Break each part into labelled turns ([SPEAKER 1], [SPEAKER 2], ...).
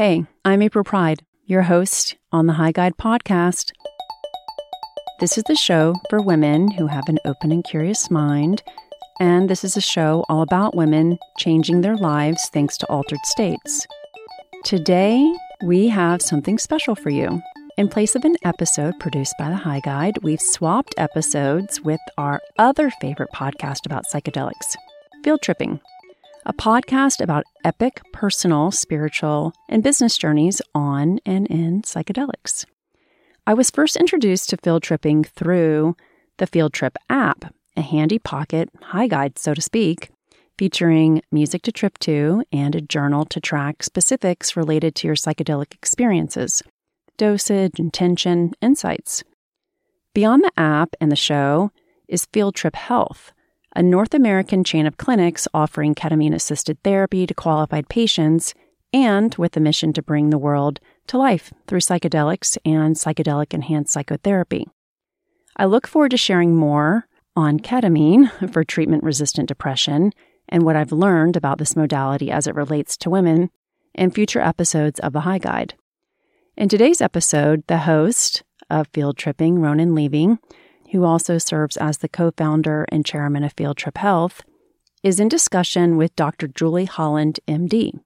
[SPEAKER 1] Hey, I'm April Pride, your host on the High Guide podcast. This is the show for women who have an open and curious mind, and this is a show all about women changing their lives thanks to altered states. Today, we have something special for you. In place of an episode produced by the High Guide, we've swapped episodes with our other favorite podcast about psychedelics, Field Tripping a podcast about epic personal, spiritual, and business journeys on and in psychedelics. I was first introduced to field tripping through the Field Trip app, a handy pocket high guide, so to speak, featuring music to trip to and a journal to track specifics related to your psychedelic experiences, dosage, intention, insights. Beyond the app and the show is Field Trip Health a North American chain of clinics offering ketamine assisted therapy to qualified patients and with the mission to bring the world to life through psychedelics and psychedelic enhanced psychotherapy. I look forward to sharing more on ketamine for treatment resistant depression and what I've learned about this modality as it relates to women in future episodes of the High Guide. In today's episode, the host of Field Tripping, Ronan Levy, who also serves as the co founder and chairman of Field Trip Health, is in discussion with Dr. Julie Holland, MD.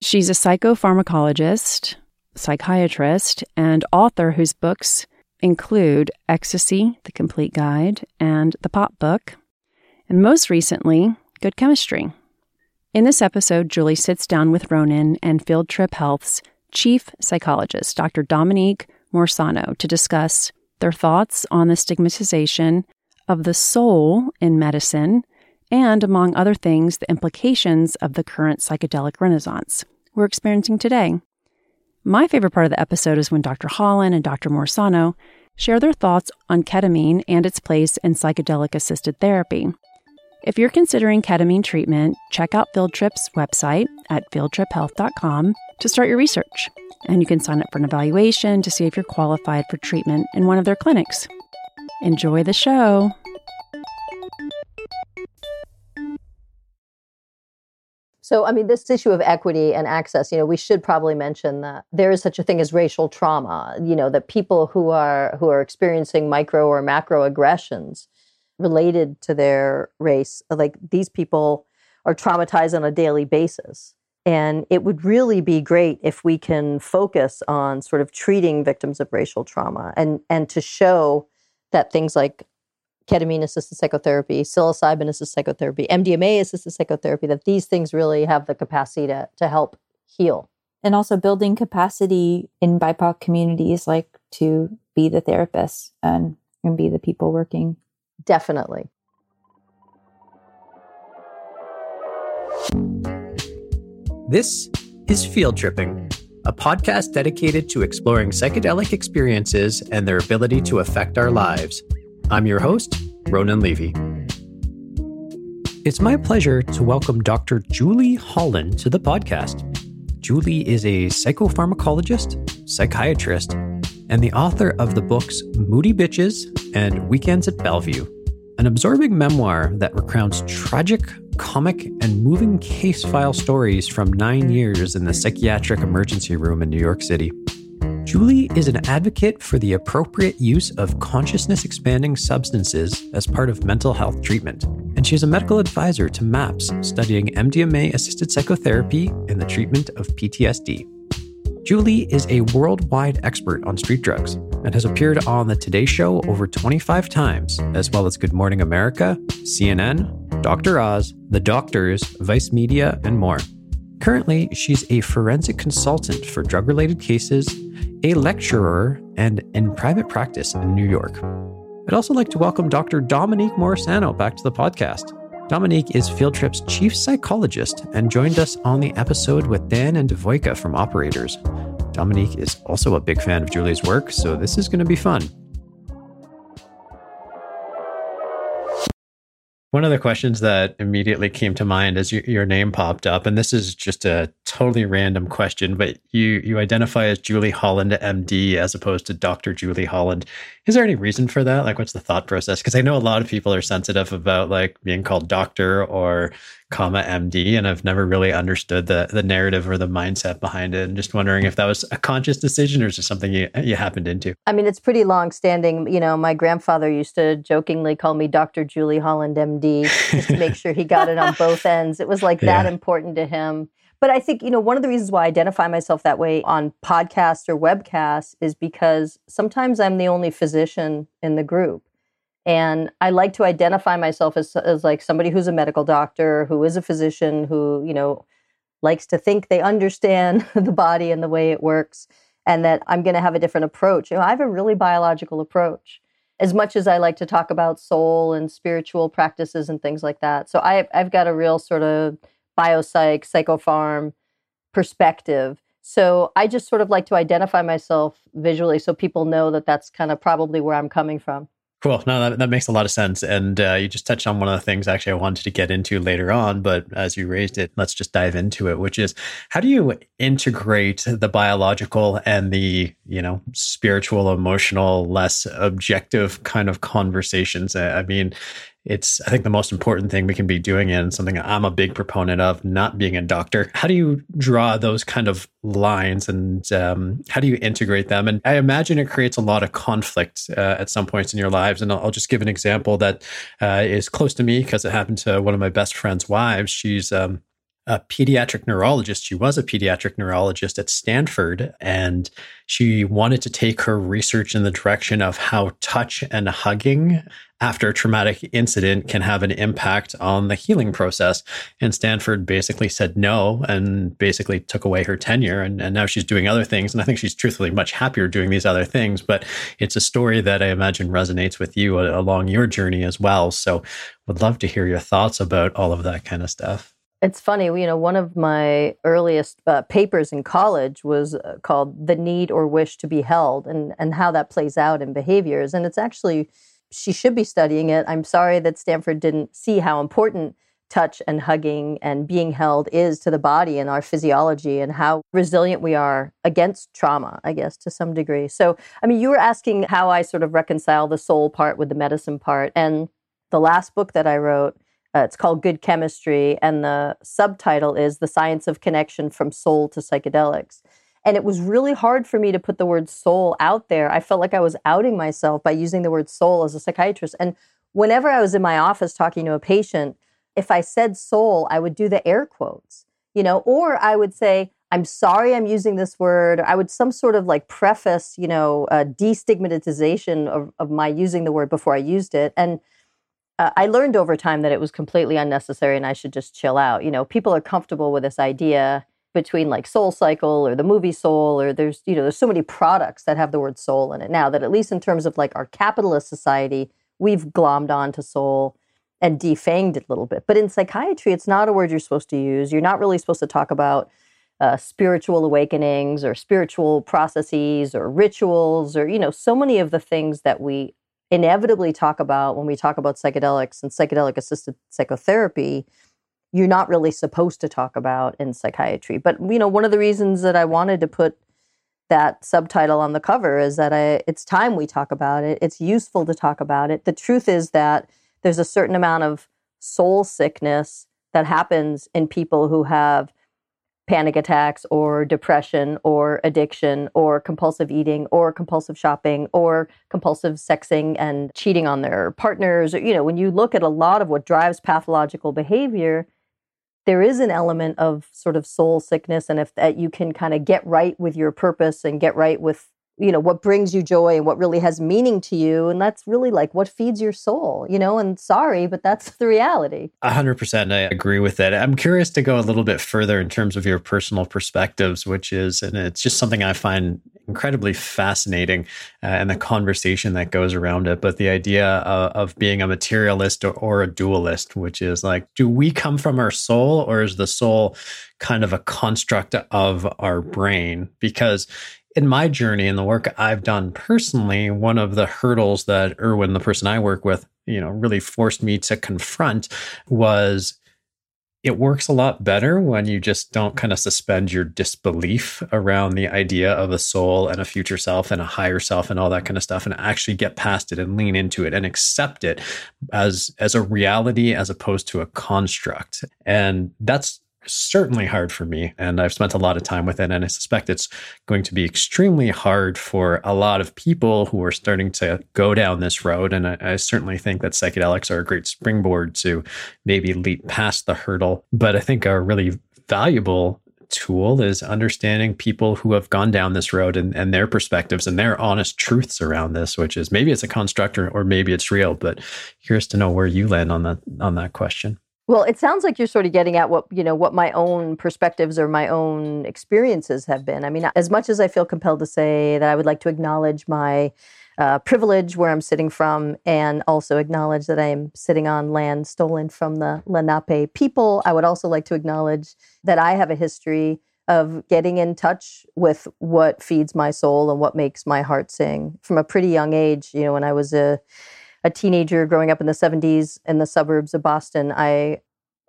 [SPEAKER 1] She's a psychopharmacologist, psychiatrist, and author whose books include Ecstasy, The Complete Guide, and The Pot Book, and most recently, Good Chemistry. In this episode, Julie sits down with Ronan and Field Trip Health's chief psychologist, Dr. Dominique Morisano, to discuss their thoughts on the stigmatization of the soul in medicine, and among other things, the implications of the current psychedelic renaissance we're experiencing today. My favorite part of the episode is when Dr. Holland and Dr. Morisano share their thoughts on ketamine and its place in psychedelic assisted therapy. If you're considering ketamine treatment, check out FieldTrip's website at fieldtriphealth.com to start your research. And you can sign up for an evaluation to see if you're qualified for treatment in one of their clinics. Enjoy the show.
[SPEAKER 2] So, I mean, this issue of equity and access, you know, we should probably mention that there is such a thing as racial trauma. You know, that people who are who are experiencing micro or macro aggressions related to their race, like these people are traumatized on a daily basis. And it would really be great if we can focus on sort of treating victims of racial trauma and, and to show that things like ketamine assisted psychotherapy, psilocybin assisted psychotherapy, MDMA assisted psychotherapy, that these things really have the capacity to, to help heal.
[SPEAKER 3] And also building capacity in BIPOC communities, like to be the therapists and, and be the people working.
[SPEAKER 2] Definitely.
[SPEAKER 4] This is Field Tripping, a podcast dedicated to exploring psychedelic experiences and their ability to affect our lives. I'm your host, Ronan Levy. It's my pleasure to welcome Dr. Julie Holland to the podcast. Julie is a psychopharmacologist, psychiatrist, and the author of the books Moody Bitches and Weekends at Bellevue, an absorbing memoir that recounts tragic comic and moving case file stories from nine years in the psychiatric emergency room in New York City. Julie is an advocate for the appropriate use of consciousness expanding substances as part of mental health treatment, and she is a medical advisor to MAPS studying MDMA assisted psychotherapy in the treatment of PTSD. Julie is a worldwide expert on street drugs and has appeared on The Today Show over 25 times, as well as Good Morning America, CNN, Dr. Oz, The Doctors, Vice Media, and more. Currently, she's a forensic consultant for drug related cases, a lecturer, and in private practice in New York. I'd also like to welcome Dr. Dominique Morisano back to the podcast. Dominique is Field Trip's chief psychologist and joined us on the episode with Dan and Devoika from Operators. Dominique is also a big fan of Julie's work, so this is going to be fun. One of the questions that immediately came to mind as you, your name popped up, and this is just a totally random question, but you you identify as Julie Holland MD as opposed to Dr. Julie Holland. Is there any reason for that? Like, what's the thought process? Because I know a lot of people are sensitive about like being called doctor or comma MD, and I've never really understood the the narrative or the mindset behind it. And just wondering if that was a conscious decision or just something you you happened into.
[SPEAKER 2] I mean, it's pretty long standing. You know, my grandfather used to jokingly call me Dr. Julie Holland MD just to make sure he got it on both ends. It was like yeah. that important to him. But I think, you know, one of the reasons why I identify myself that way on podcasts or webcasts is because sometimes I'm the only physician in the group. And I like to identify myself as, as like somebody who's a medical doctor, who is a physician, who, you know, likes to think they understand the body and the way it works, and that I'm going to have a different approach. You know, I have a really biological approach as much as I like to talk about soul and spiritual practices and things like that. So I, I've got a real sort of biopsych, psychopharm perspective. So I just sort of like to identify myself visually so people know that that's kind of probably where I'm coming from.
[SPEAKER 4] Cool. No, that, that makes a lot of sense. And uh, you just touched on one of the things actually I wanted to get into later on, but as you raised it, let's just dive into it, which is how do you integrate the biological and the, you know, spiritual, emotional, less objective kind of conversations? I mean, it's i think the most important thing we can be doing and something i'm a big proponent of not being a doctor. How do you draw those kind of lines and um, how do you integrate them? And i imagine it creates a lot of conflict uh, at some points in your lives. And i'll, I'll just give an example that uh, is close to me because it happened to one of my best friend's wives. She's um, a pediatric neurologist. She was a pediatric neurologist at Stanford, and she wanted to take her research in the direction of how touch and hugging after a traumatic incident can have an impact on the healing process. And Stanford basically said no and basically took away her tenure. And, and now she's doing other things. And I think she's truthfully much happier doing these other things. But it's a story that I imagine resonates with you along your journey as well. So would love to hear your thoughts about all of that kind of stuff.
[SPEAKER 2] It's funny, you know, one of my earliest uh, papers in college was uh, called The Need or Wish to Be Held and, and how that plays out in behaviors. And it's actually, she should be studying it. I'm sorry that Stanford didn't see how important touch and hugging and being held is to the body and our physiology and how resilient we are against trauma, I guess, to some degree. So, I mean, you were asking how I sort of reconcile the soul part with the medicine part. And the last book that I wrote, uh, it's called Good Chemistry, and the subtitle is The Science of Connection from Soul to Psychedelics. And it was really hard for me to put the word soul out there. I felt like I was outing myself by using the word soul as a psychiatrist. And whenever I was in my office talking to a patient, if I said soul, I would do the air quotes, you know, or I would say, I'm sorry I'm using this word. I would some sort of like preface, you know, destigmatization of, of my using the word before I used it. And uh, I learned over time that it was completely unnecessary and I should just chill out. You know, people are comfortable with this idea between like Soul Cycle or the movie Soul, or there's, you know, there's so many products that have the word soul in it now that at least in terms of like our capitalist society, we've glommed on to soul and defanged it a little bit. But in psychiatry, it's not a word you're supposed to use. You're not really supposed to talk about uh, spiritual awakenings or spiritual processes or rituals or, you know, so many of the things that we inevitably talk about when we talk about psychedelics and psychedelic assisted psychotherapy you're not really supposed to talk about in psychiatry. But you know one of the reasons that i wanted to put that subtitle on the cover is that I, it's time we talk about it. It's useful to talk about it. The truth is that there's a certain amount of soul sickness that happens in people who have panic attacks or depression or addiction or compulsive eating or compulsive shopping or compulsive sexing and cheating on their partners. You know, when you look at a lot of what drives pathological behavior, there is an element of sort of soul sickness. And if that you can kind of get right with your purpose and get right with you know what brings you joy and what really has meaning to you and that's really like what feeds your soul you know and sorry but that's the reality
[SPEAKER 4] 100% i agree with that i'm curious to go a little bit further in terms of your personal perspectives which is and it's just something i find incredibly fascinating uh, and the conversation that goes around it. But the idea of, being a materialist or, or, a dualist, which is like, do we come from our soul or is the soul kind of a construct of our brain? Because in my journey and the work I've done personally, one of the hurdles that Erwin, the person I work with, you know, really forced me to confront was it works a lot better when you just don't kind of suspend your disbelief around the idea of a soul and a future self and a higher self and all that kind of stuff and actually get past it and lean into it and accept it as as a reality as opposed to a construct. And that's certainly hard for me and I've spent a lot of time with it and I suspect it's going to be extremely hard for a lot of people who are starting to go down this road and I, I, certainly think that psychedelics are a great springboard to maybe leap past the hurdle. But I think a really valuable tool is understanding people who have gone down this road and, and their perspectives and their honest truths around this which is maybe it's a construct or, or maybe it's real but curious to know where you land on that on that question
[SPEAKER 2] well, it sounds like you're sort of getting at what, you know, what my own perspectives or my own experiences have been. I mean, as much as I feel compelled to say that I would like to acknowledge my uh, privilege where I'm sitting from and also acknowledge that I am sitting on land stolen from the Lenape people, I would also like to acknowledge that I have a history of getting in touch with what feeds my soul and what makes my heart sing from a pretty young age. You know, when I was a a teenager growing up in the 70s in the suburbs of Boston, I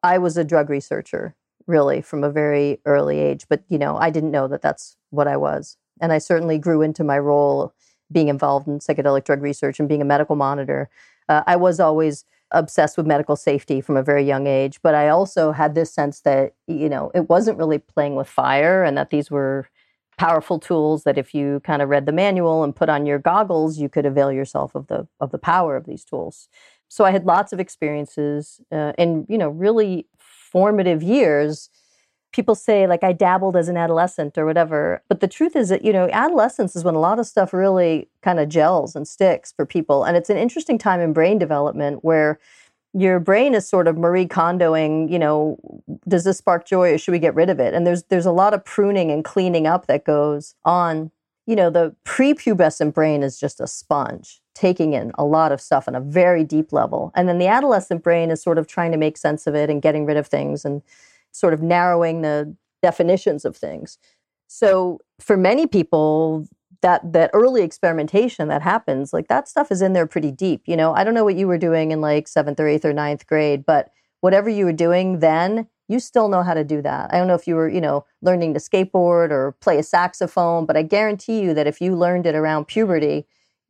[SPEAKER 2] I was a drug researcher really from a very early age, but you know, I didn't know that that's what I was. And I certainly grew into my role being involved in psychedelic drug research and being a medical monitor. Uh, I was always obsessed with medical safety from a very young age, but I also had this sense that you know, it wasn't really playing with fire and that these were powerful tools that if you kind of read the manual and put on your goggles you could avail yourself of the of the power of these tools. So i had lots of experiences uh, you know really formative years. People say like i dabbled as an adolescent or whatever. But the truth is that you know adolescence is when a lot of stuff really kind of gels and sticks for people. And it's an interesting time in brain development where your brain is sort of Marie Kondoing, you know, does this spark joy or should we get rid of it? And there's there's a lot of pruning and cleaning up that goes on. You know, the prepubescent brain is just a sponge, taking in a lot of stuff on a very deep level. And then the adolescent brain is sort of trying to make sense of it and getting rid of things and sort of narrowing the definitions of things. So for many people, that that early experimentation that happens like that stuff is in there pretty deep you know? I don't know what you were doing in like seventh or eighth or ninth grade but whatever you were doing then you still know how to do that. I don't know if you were you know learning to skateboard or play a saxophone but i guarantee you that if you learned it around puberty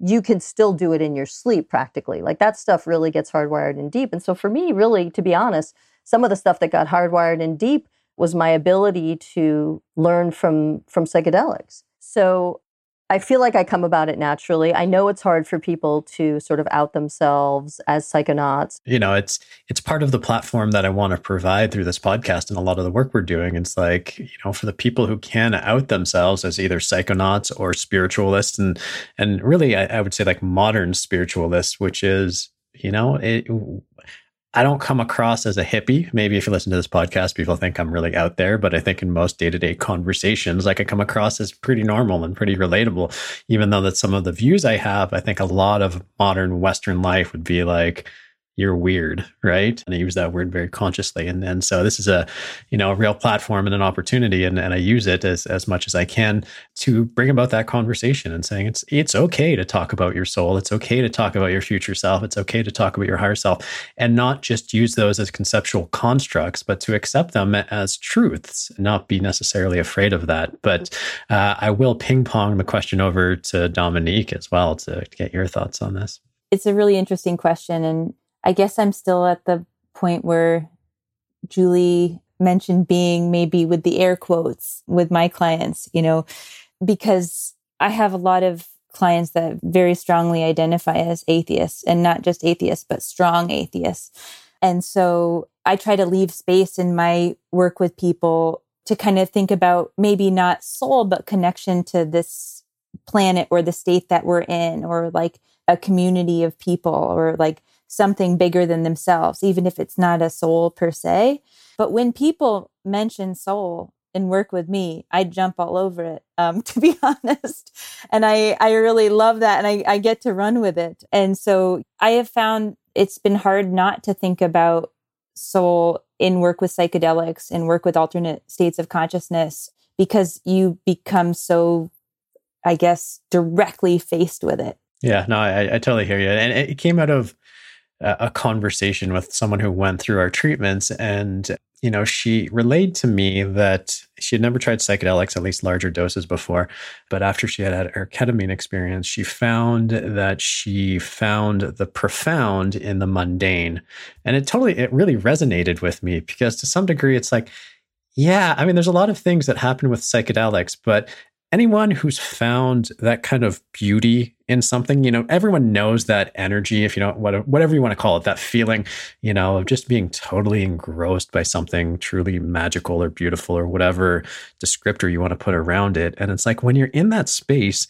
[SPEAKER 2] you can still do it in your sleep practically. Like that stuff really gets hardwired in deep. And so for me really to be honest some of the stuff that got hardwired in deep was my ability to learn from from psychedelics. So I feel like I come about it naturally. I know it's hard for people to sort of out themselves as psychonauts.
[SPEAKER 4] You know, it's it's part of the platform that I want to provide through this podcast and a lot of the work we're doing. It's like, you know, for the people who can out themselves as either psychonauts or spiritualists and and really I, I would say like modern spiritualists, which is, you know, it I don't come across as a hippie. Maybe if you listen to this podcast, people think I'm really out there, but I think in most day to day conversations, I I come across as pretty normal and pretty relatable, even though that some of the views I have, I think a lot of modern Western life would be like, you're weird, right? And I use that word very consciously. And and so this is a, you know, a real platform and an opportunity. And, and I use it as, as much as I can to bring about that conversation and saying it's it's okay to talk about your soul. It's okay to talk about your future self. It's okay to talk about your higher self and not just use those as conceptual constructs, but to accept them as truths, not be necessarily afraid of that. But uh, I will ping pong the question over to Dominique as well to get your thoughts on this.
[SPEAKER 3] It's a really interesting question. And I guess I'm still at the point where Julie mentioned being maybe with the air quotes with my clients, you know, because I have a lot of clients that very strongly identify as atheists and not just atheists, but strong atheists. And so I try to leave space in my work with people to kind of think about maybe not soul, but connection to this planet or the state that we're in, or like a community of people, or like something bigger than themselves, even if it's not a soul per se. But when people mention soul, and work with me, I jump all over it, um, to be honest. And I, I really love that. And I, I get to run with it. And so I have found it's been hard not to think about soul in work with psychedelics and work with alternate states of consciousness because you become so, I guess, directly faced with it.
[SPEAKER 4] Yeah, no, I, I totally hear you. And it came out of a conversation with someone who went through our treatments and you know she relayed to me that she had never tried psychedelics at least larger doses before but after she had had her ketamine experience she found that she found the profound in the mundane. And it totally it really resonated with me because to some degree it's like yeah i mean there's a lot of things that happen with psychedelics but anyone who's found that kind of beauty in something, you know, everyone knows that energy, if you know, whatever you want to call it, that feeling, you know, of just being totally engrossed by something truly magical or beautiful or whatever descriptor you want to put around it. And it's like when you're in that space,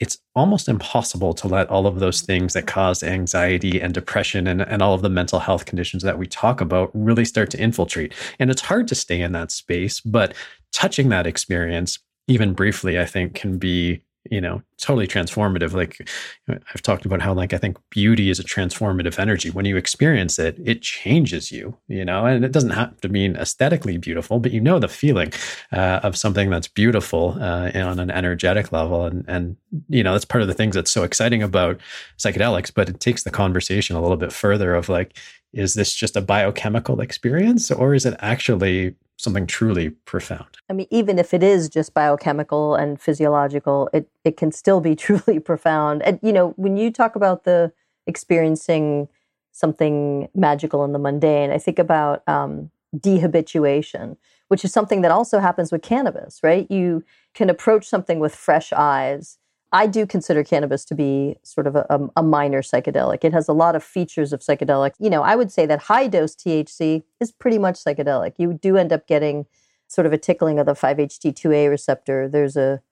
[SPEAKER 4] it's almost impossible to let all of those things that cause anxiety and depression and, and all of the mental health conditions that we talk about really start to infiltrate. And it's hard to stay in that space, but touching that experience even briefly, I think can be you know totally transformative. Like i've talked about how like i think beauty is a transformative energy. When you experience it it changes you you know and it doesn't have to mean aesthetically beautiful but you know the feeling uh, of something that's beautiful uh, on an energetic level. And and you know that's part of the things that's so exciting about psychedelics but it takes the conversation a little bit further of like is this just a biochemical experience or is it actually something truly profound.
[SPEAKER 2] I mean, even if it is just biochemical and physiological, it, it can still be truly profound. And, you know, when you talk about the experiencing something magical in the mundane, I think about um, dehabituation, which is something that also happens with cannabis, right? You can approach something with fresh eyes I do consider cannabis to be sort of a, um, a, minor psychedelic. It has a lot of features of psychedelic. You know, I would say that high dose THC is pretty much psychedelic. You do end up getting sort of a tickling of the 5-HT2A receptor. There's a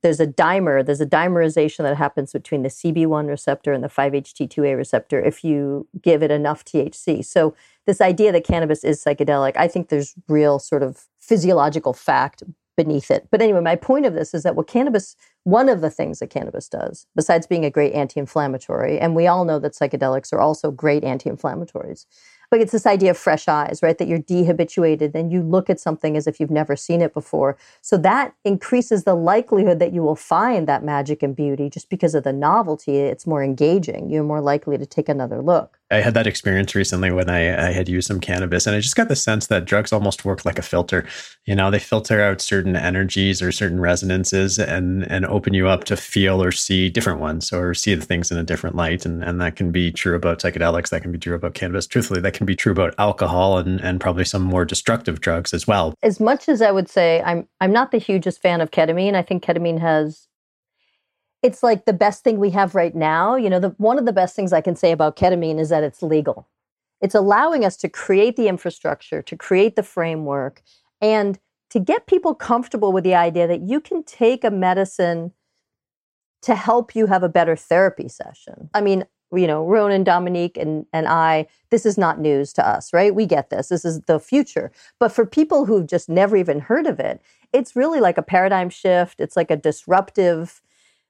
[SPEAKER 2] there's a dimer, there's a dimerization that happens between the CB1 receptor and the 5-HT2A receptor if you give it enough THC. So this idea that cannabis is psychedelic, I think there's real sort of physiological fact beneath it. But anyway, my point of this is that what cannabis, one of the things that cannabis does, besides being a great anti inflammatory, and we all know that psychedelics are also great anti inflammatories, but it's this idea of fresh eyes, right? That you're dehabituated and you look at something as if you've never seen it before. So that increases the likelihood that you will find that magic and beauty just because of the novelty. It's more engaging. You're more likely to take another look.
[SPEAKER 4] I had that experience recently when I, I had used some cannabis, and I just got the sense that drugs almost work like a filter. You know, they filter out certain energies or certain resonances and and open you up to feel or see different ones or see the things in a different light. And and that can be true about psychedelics. That can be true about cannabis. Truthfully, that can be true about alcohol and and probably some more destructive drugs as well.
[SPEAKER 2] As much as I would say, I'm I'm not the hugest fan of ketamine. I think ketamine has it's like the best thing we have right now. You know, the, one of the best things I can say about ketamine is that it's legal. It's allowing us to create the infrastructure, to create the framework, and to get people comfortable with the idea that you can take a medicine to help you have a better therapy session. I mean, you know, Ronan, Dominique, and, and I, this is not news to us, right? We get this. This is the future. But for people who've just never even heard of it, it's really like a paradigm shift. It's like a disruptive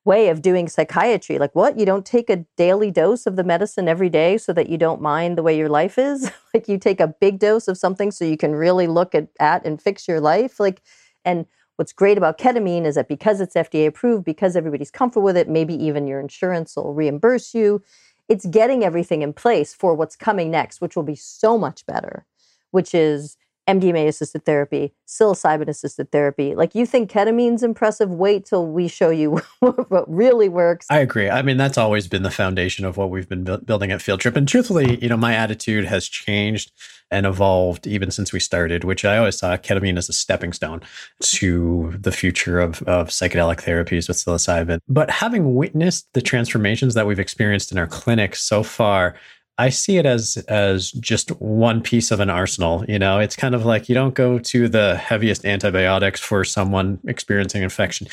[SPEAKER 2] way of doing psychiatry. Like, what? You don't take a daily dose of the medicine every day so that you don't mind the way your life is? like, you take a big dose of something so you can really look at, at and fix your life? Like, and what's great about ketamine is that because it's FDA approved, because everybody's comfortable with it, maybe even your insurance will reimburse you. It's getting everything in place for what's coming next, which will be so much better, which is MDMA assisted therapy, psilocybin assisted therapy. Like you think ketamine's impressive, wait till we show you what really works.
[SPEAKER 4] I agree. I mean, that's always been the foundation of what we've been bu- building at Field Trip. And truthfully, you know, my attitude has changed and evolved even since we started, which I always saw ketamine as a stepping stone to the future of, of psychedelic therapies with psilocybin. But having witnessed the transformations that we've experienced in our clinic so far, I see it as as just one piece of an arsenal. You know, it's kind of like you don't go to the heaviest antibiotics for someone experiencing infection.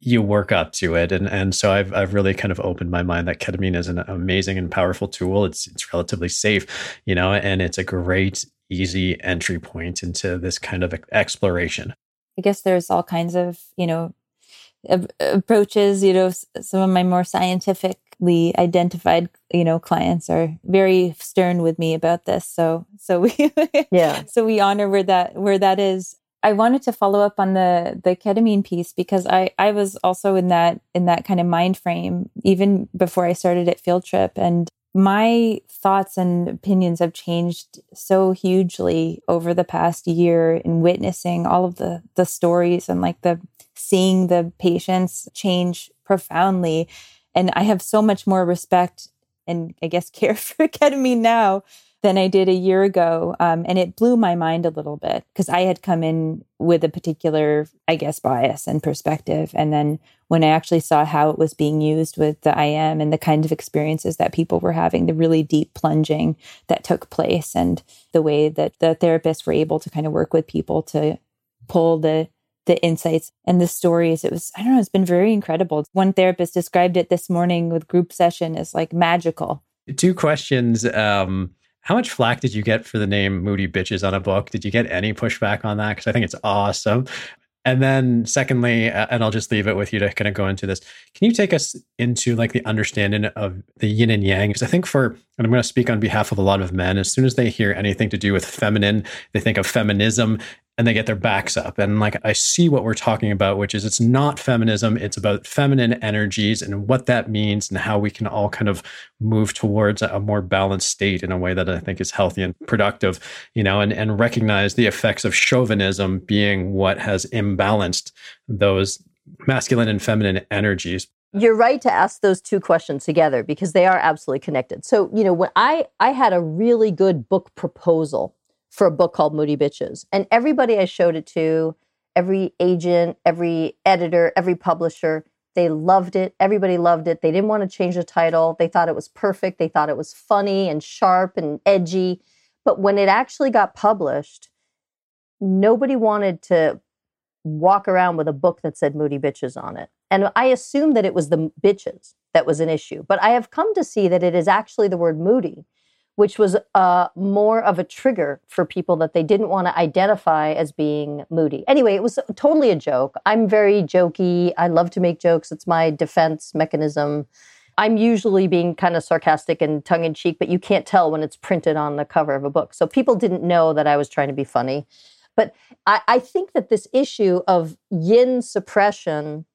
[SPEAKER 4] You work up to it, and and so I've I've really kind of opened my mind that ketamine is an amazing and powerful tool. It's it's relatively safe, you know, and it's a great easy entry point into this kind of exploration.
[SPEAKER 3] I guess there's all kinds of, you know, approaches, you know, some of my more scientifically identified, you know, clients are very stern with me about this. So, so we, yeah, so we honor where that, where that is. I wanted to follow up on the the ketamine piece because I I was also in that in that kind of mind frame even before I started at Field Trip and my thoughts and opinions have changed so hugely over the past year in witnessing all of the the stories and like the seeing the patients change profoundly and I have so much more respect and I guess care for ketamine now than I did a year ago. Um, and it blew my mind a little bit because I had come in with a particular, I guess, bias and perspective. And then when I actually saw how it was being used with the IM and the kind of experiences that people were having, the really deep plunging that took place, and the way that the therapists were able to kind of work with people to pull the the insights and the stories. It was, I don't know, it's been very incredible. One therapist described it this morning with group session as like magical.
[SPEAKER 4] Two questions. Um, how much flack did you get for the name Moody Bitches on a book? Did you get any pushback on that? Because I think it's awesome. And then, secondly, and I'll just leave it with you to kind of go into this. Can you take us into like the understanding of the yin and yang? Because I think for, and I'm going to speak on behalf of a lot of men, as soon as they hear anything to do with feminine, they think of feminism and they get their backs up. And like I see what we're talking about, which is it's not feminism, it's about feminine energies and what that means and how we can all kind of move towards a more balanced state in a way that I think is healthy and productive, you know, and, and recognize the effects of chauvinism being what has imbalanced those masculine and feminine energies
[SPEAKER 2] you're right to ask those two questions together because they are absolutely connected. So, you know, when I I had a really good book proposal for a book called Moody Bitches. And everybody I showed it to, every agent, every editor, every publisher, they loved it. Everybody loved it. They didn't want to change the title. They thought it was perfect. They thought it was funny and sharp and edgy. But when it actually got published, nobody wanted to walk around with a book that said Moody Bitches on it. And I assumed that it was the bitches that was an issue. But I have come to see that it is actually the word moody which was uh, more of a trigger for people that they didn't want to identify as being moody. Anyway, it was totally a joke. I'm very jokey. I love to make jokes, it's my defense mechanism. I'm usually being kind of sarcastic and tongue in cheek, but you can't tell when it's printed on the cover of a book. So people didn't know that I was trying to be funny. But I, I think that this issue of yin suppression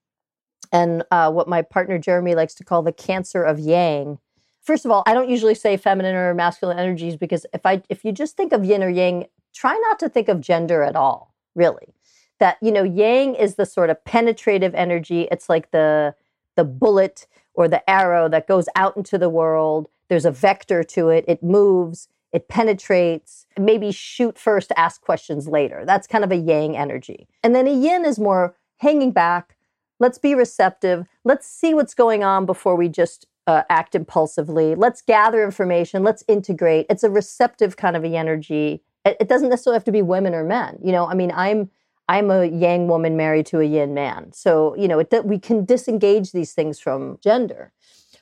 [SPEAKER 2] and uh, what my partner Jeremy likes to call the cancer of yang first of all, I don't usually say feminine or masculine energies because if I if you just think of yin or yang, try not to think of gender at all, really. That, you know, yang is the sort of penetrative energy. It's like the the bullet or the arrow that goes out into the world. There's a vector to it. It moves, it penetrates, maybe shoot first, ask questions later. That's kind of a yang energy. And then a yin is more hanging back. Let's be receptive. Let's see what's going on before we just uh, act impulsively. Let's gather information. Let's integrate. It's a receptive kind of a energy. It, it, doesn't necessarily have to be women or men. You know, I mean, I'm I'm a Yang woman married to a Yin man, so you know, it, we can disengage these things from gender.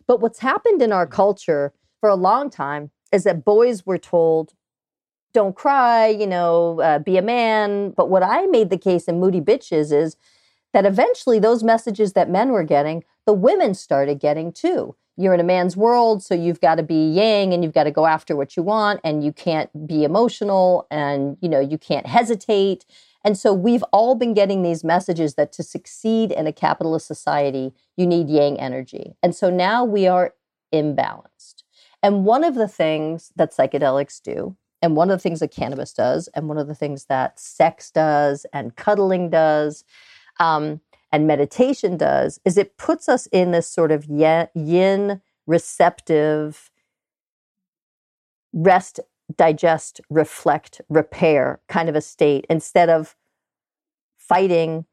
[SPEAKER 2] But what's happened in our culture for a long time is that boys were told, "Don't cry," you know, uh, be a man. But what I made the case in Moody Bitches is that eventually those messages that men were getting, the women started getting too you're in a man's world, so you've got to be yang and you've got to go after what you want and you can't be emotional and you know you can't hesitate. And so we've all been getting these messages that to succeed in a capitalist society, you need yang energy. And so now we are imbalanced. And one of the things that psychedelics do, and one of the things that cannabis does, and one of the things that sex does and cuddling does, um, and meditation does is it puts us in this sort of yin receptive rest digest reflect repair kind of a state instead of fighting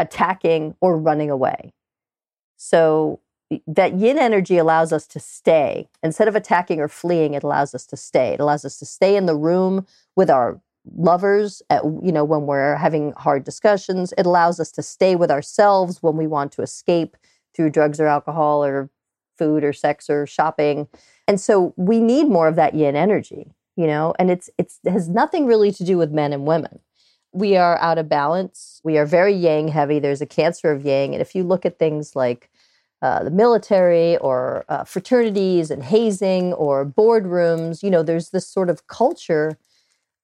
[SPEAKER 2] attacking or running away. So that yin energy allows us to stay. Instead of attacking or fleeing it allows us to stay. It allows us to stay in the room with our lovers at, you know when we're having hard discussions it allows us to stay with ourselves when we want to escape through drugs or alcohol or food or sex or shopping and so we need more of that yin energy you know and it's it's it has nothing really to do with men and women we are out of balance. We are very yang heavy. There's a cancer of yang. And if you look at things like uh, the military or uh, fraternities and hazing or boardrooms, you know, there's this sort of culture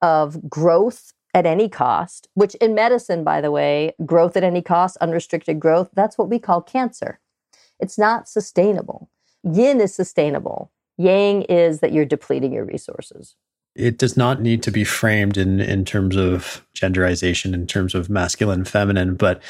[SPEAKER 2] of growth at any cost, which in medicine, by the way, growth at any cost, unrestricted growth, that's what we call cancer. It's not sustainable. Yin is sustainable. Yang is that you're depleting your resources
[SPEAKER 4] it does not need to be framed in in terms of genderization in terms of masculine feminine but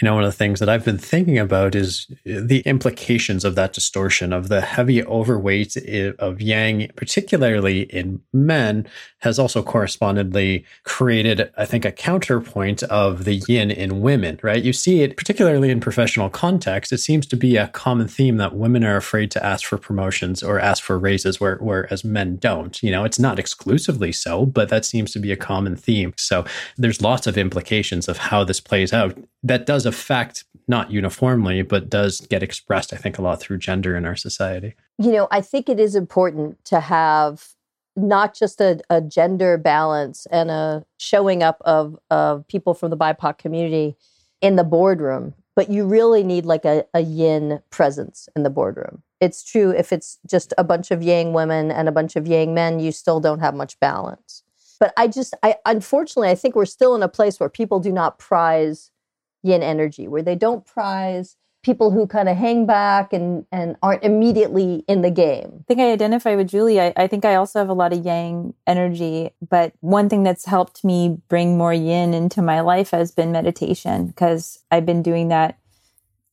[SPEAKER 4] you know, one of the things that I've been thinking about is the implications of that distortion of the heavy overweight of yang, particularly in men, has also correspondingly created, I think, a counterpoint of the yin in women, right? You see it particularly in professional context. It seems to be a common theme that women are afraid to ask for promotions or ask for raises, where, whereas men don't. You know, it's not exclusively so, but that seems to be a common theme. So there's lots of implications of how this plays out. That does affect not uniformly, but does get expressed, I think, a lot through gender in our society.
[SPEAKER 2] You know, I think it is important to have not just a, a gender balance and a showing up of, of people from the BIPOC community in the boardroom, but you really need like a, a yin presence in the boardroom. It's true if it's just a bunch of yang women and a bunch of yang men, you still don't have much balance. But I just, I unfortunately, I think we're still in a place where people do not prize yin energy, where they don't prize people who kind of hang back and, and aren't immediately in the game.
[SPEAKER 3] I think I identify with Julie. I, I think I also have a lot of yang energy, but one thing that's helped me bring more yin into my life has been meditation because I've been doing that,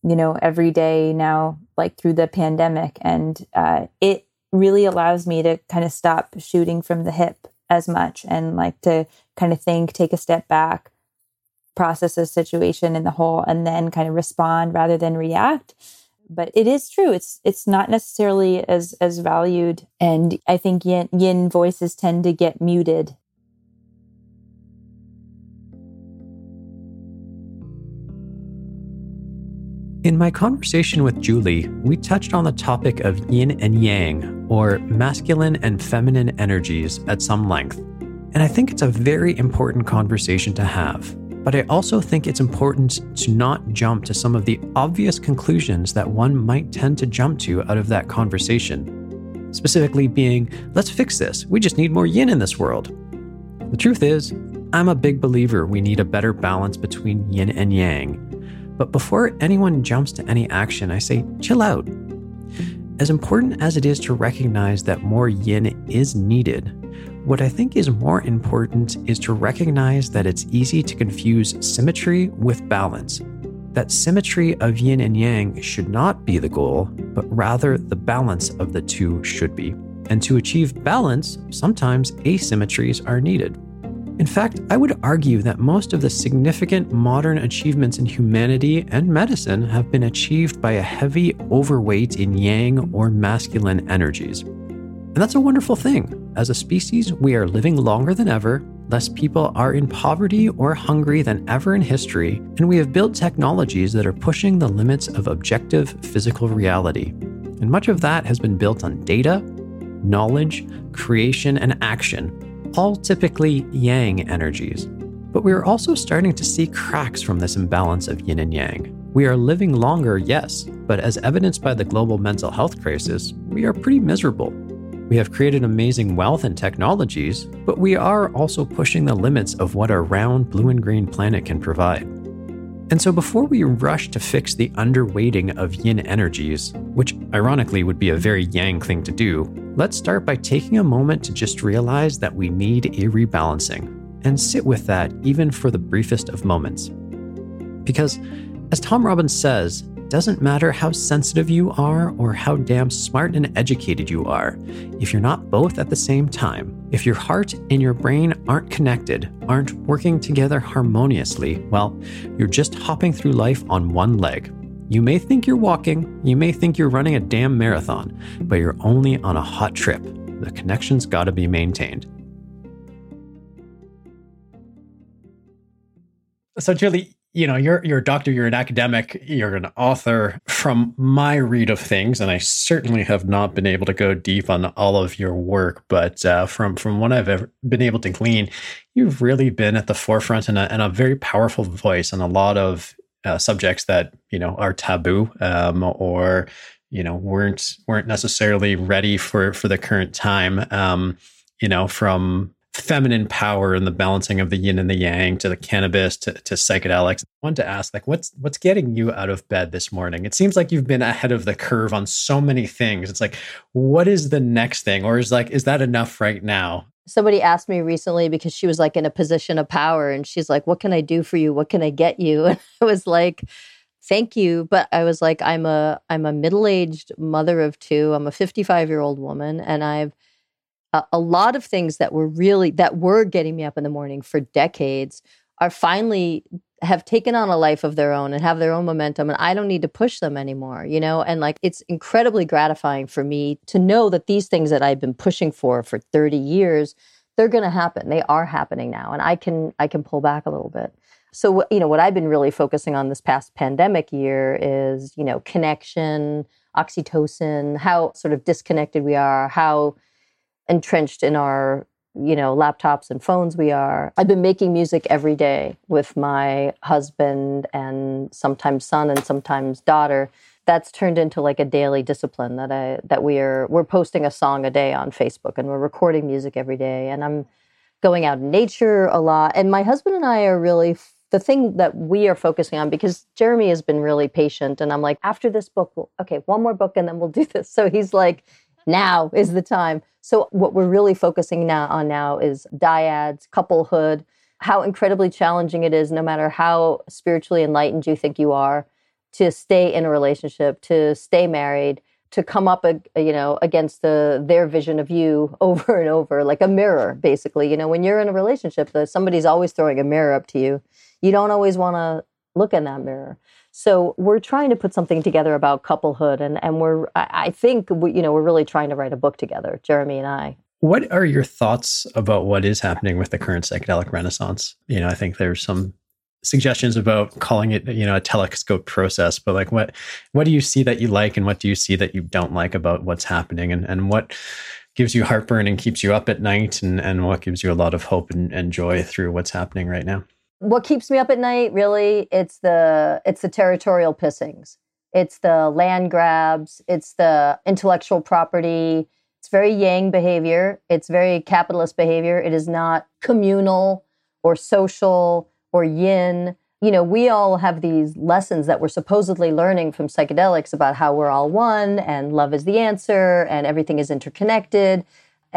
[SPEAKER 3] you know, every day now, like through the pandemic. And uh, it really allows me to kind of stop shooting from the hip as much and like to kind of think, take a step back process a situation in the whole and then kind of respond rather than react. But it is true. It's it's not necessarily as as valued. And i think yin, yin voices tend to get muted.
[SPEAKER 4] In my conversation with Julie, we touched on the topic of yin and yang, or masculine and feminine energies, at some length. And I think it's a very important conversation to have but I also think it's important to not jump to some of the obvious conclusions that one might tend to jump to out of that conversation. Specifically, being, let's fix this, we just need more yin in this world. The truth is, I'm a big believer we need a better balance between yin and yang. But before anyone jumps to any action, I say, chill out. As important as it is to recognize that more yin is needed, what I think is more important is to recognize that it's easy to confuse symmetry with balance. That symmetry of yin and yang should not be the goal, but rather the balance of the two should be. And to achieve balance, sometimes asymmetries are needed. In fact, I would argue that most of the significant modern achievements in humanity and medicine have been achieved by a heavy overweight in yang or masculine energies. And that's a wonderful thing. As a species, we are living longer than ever, less people are in poverty or hungry than ever in history, and we have built technologies that are pushing the limits of objective physical reality. And much of that has been built on data, knowledge, creation, and action, all typically yang energies. But we are also starting to see cracks from this imbalance of yin and yang. We are living longer, yes, but as evidenced by the global mental health crisis, we are pretty miserable. We have created amazing wealth and technologies, but we are also pushing the limits of what our round blue and green planet can provide. And so, before we rush to fix the underweighting of yin energies, which ironically would be a very yang thing to do, let's start by taking a moment to just realize that we need a rebalancing and sit with that even for the briefest of moments. Because, as Tom Robbins says, doesn't matter how sensitive you are or how damn smart and educated you are, if you're not both at the same time, if your heart and your brain aren't connected, aren't working together harmoniously, well, you're just hopping through life on one leg. You may think you're walking, you may think you're running a damn marathon, but you're only on a hot trip. The connection's gotta be maintained. So, Julie, you know, you're you're a doctor, you're an academic, you're an author. From my read of things, and I certainly have not been able to go deep on all of your work, but uh, from from what I've ever been able to glean, you've really been at the forefront and a, and a very powerful voice on a lot of uh, subjects that you know are taboo um, or you know weren't weren't necessarily ready for for the current time. Um, you know, from feminine power and the balancing of the yin and the yang to the cannabis to, to psychedelics. I wanted to ask, like, what's what's getting you out of bed this morning? It seems like you've been ahead of the curve on so many things. It's like, what is the next thing? Or is like, is that enough right now?
[SPEAKER 2] Somebody asked me recently because she was like in a position of power and she's like, What can I do for you? What can I get you? And I was like, Thank you. But I was like, I'm a I'm a middle-aged mother of two. I'm a 55 year old woman and I've a, lot of things that were really that were getting me up in the morning for decades are finally have taken on a life of their own and have their own momentum and I don't need to push them anymore, you know? And like it's incredibly gratifying for me to know that these things that I've been pushing for for 30 years, they're going to happen. They are happening now and I can I can pull back a little bit. So you know, what I've been really focusing on this past pandemic year is, you know, connection, oxytocin, how sort of disconnected we are, how entrenched in our you know laptops and phones we are. I've been making music every day with my husband and sometimes son and sometimes daughter. That's turned into like a daily discipline that i that we are we're posting a song a day on facebook and we're recording music every day and i'm going out in nature a lot. And my husband and i are really the thing that we are focusing on because jeremy has been really patient and i'm like after this book we'll, okay one more book and then we'll do this. So he's like now is the time. So what we're really focusing now on now is dyads, couplehood, how incredibly challenging it is, no matter how spiritually enlightened you think you are, to stay in a relationship, to stay married, to come up, you know, against the their vision of you over and over, like a mirror, basically. You know, when you're in a relationship, somebody's always throwing a mirror up to you. You don't always want to look in that mirror. So we're trying to put something together about couplehood, and and we're I think we, you know we're really trying to write a book together, Jeremy and I.
[SPEAKER 4] What are your thoughts about what is happening with the current psychedelic renaissance? You know, I think there's some suggestions about calling it you know a telescope process but like what what do you see that you like and what do you see that you don't like about what's happening and and what gives you heartburn and keeps you up at night and and what gives you a lot of hope and, and joy through what's happening right now
[SPEAKER 2] what keeps me up at night really it's the it's the territorial pissings. It's the land grabs. It's the intellectual property. It's very yang behavior. It's very capitalist behavior. It is not communal or social or yin. You know we all have these lessons that we're supposedly learning from psychedelics about how we're all one and love is the answer and everything is interconnected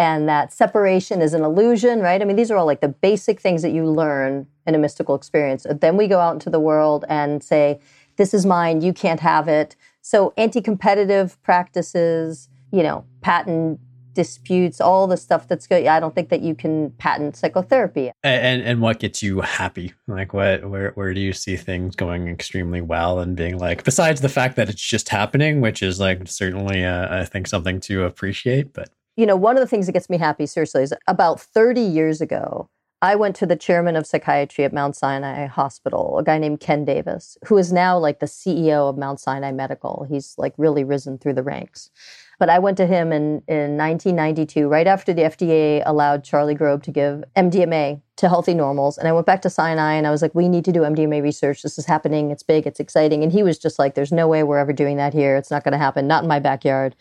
[SPEAKER 2] and that separation is an illusion, right? I mean, these are all like the basic things that you learn in a mystical experience. Then we go out into the world and say, this is mine, you can't have it. So, anti competitive practices, you know, patent disputes, all the stuff that's good. I don't think that you can patent psychotherapy.
[SPEAKER 4] And and what gets you happy? Like what where where do you see things going extremely well and being like besides the fact that it's just happening, which is like certainly uh, I think something to appreciate, but
[SPEAKER 2] you know, one of the things that gets me happy, seriously, is about 30 years ago, I went to the chairman of psychiatry at Mount Sinai Hospital, a guy named Ken Davis, who is now like the CEO of Mount Sinai Medical. He's like really risen through the ranks. But I went to him in, in 1992, right after the FDA allowed Charlie Grob to give MDMA to healthy normals. And I went back to Sinai and I was like, we need to do MDMA research. This is happening. It's big. It's exciting. And he was just like, there's no way we're ever doing that here. It's not going to happen. Not in my backyard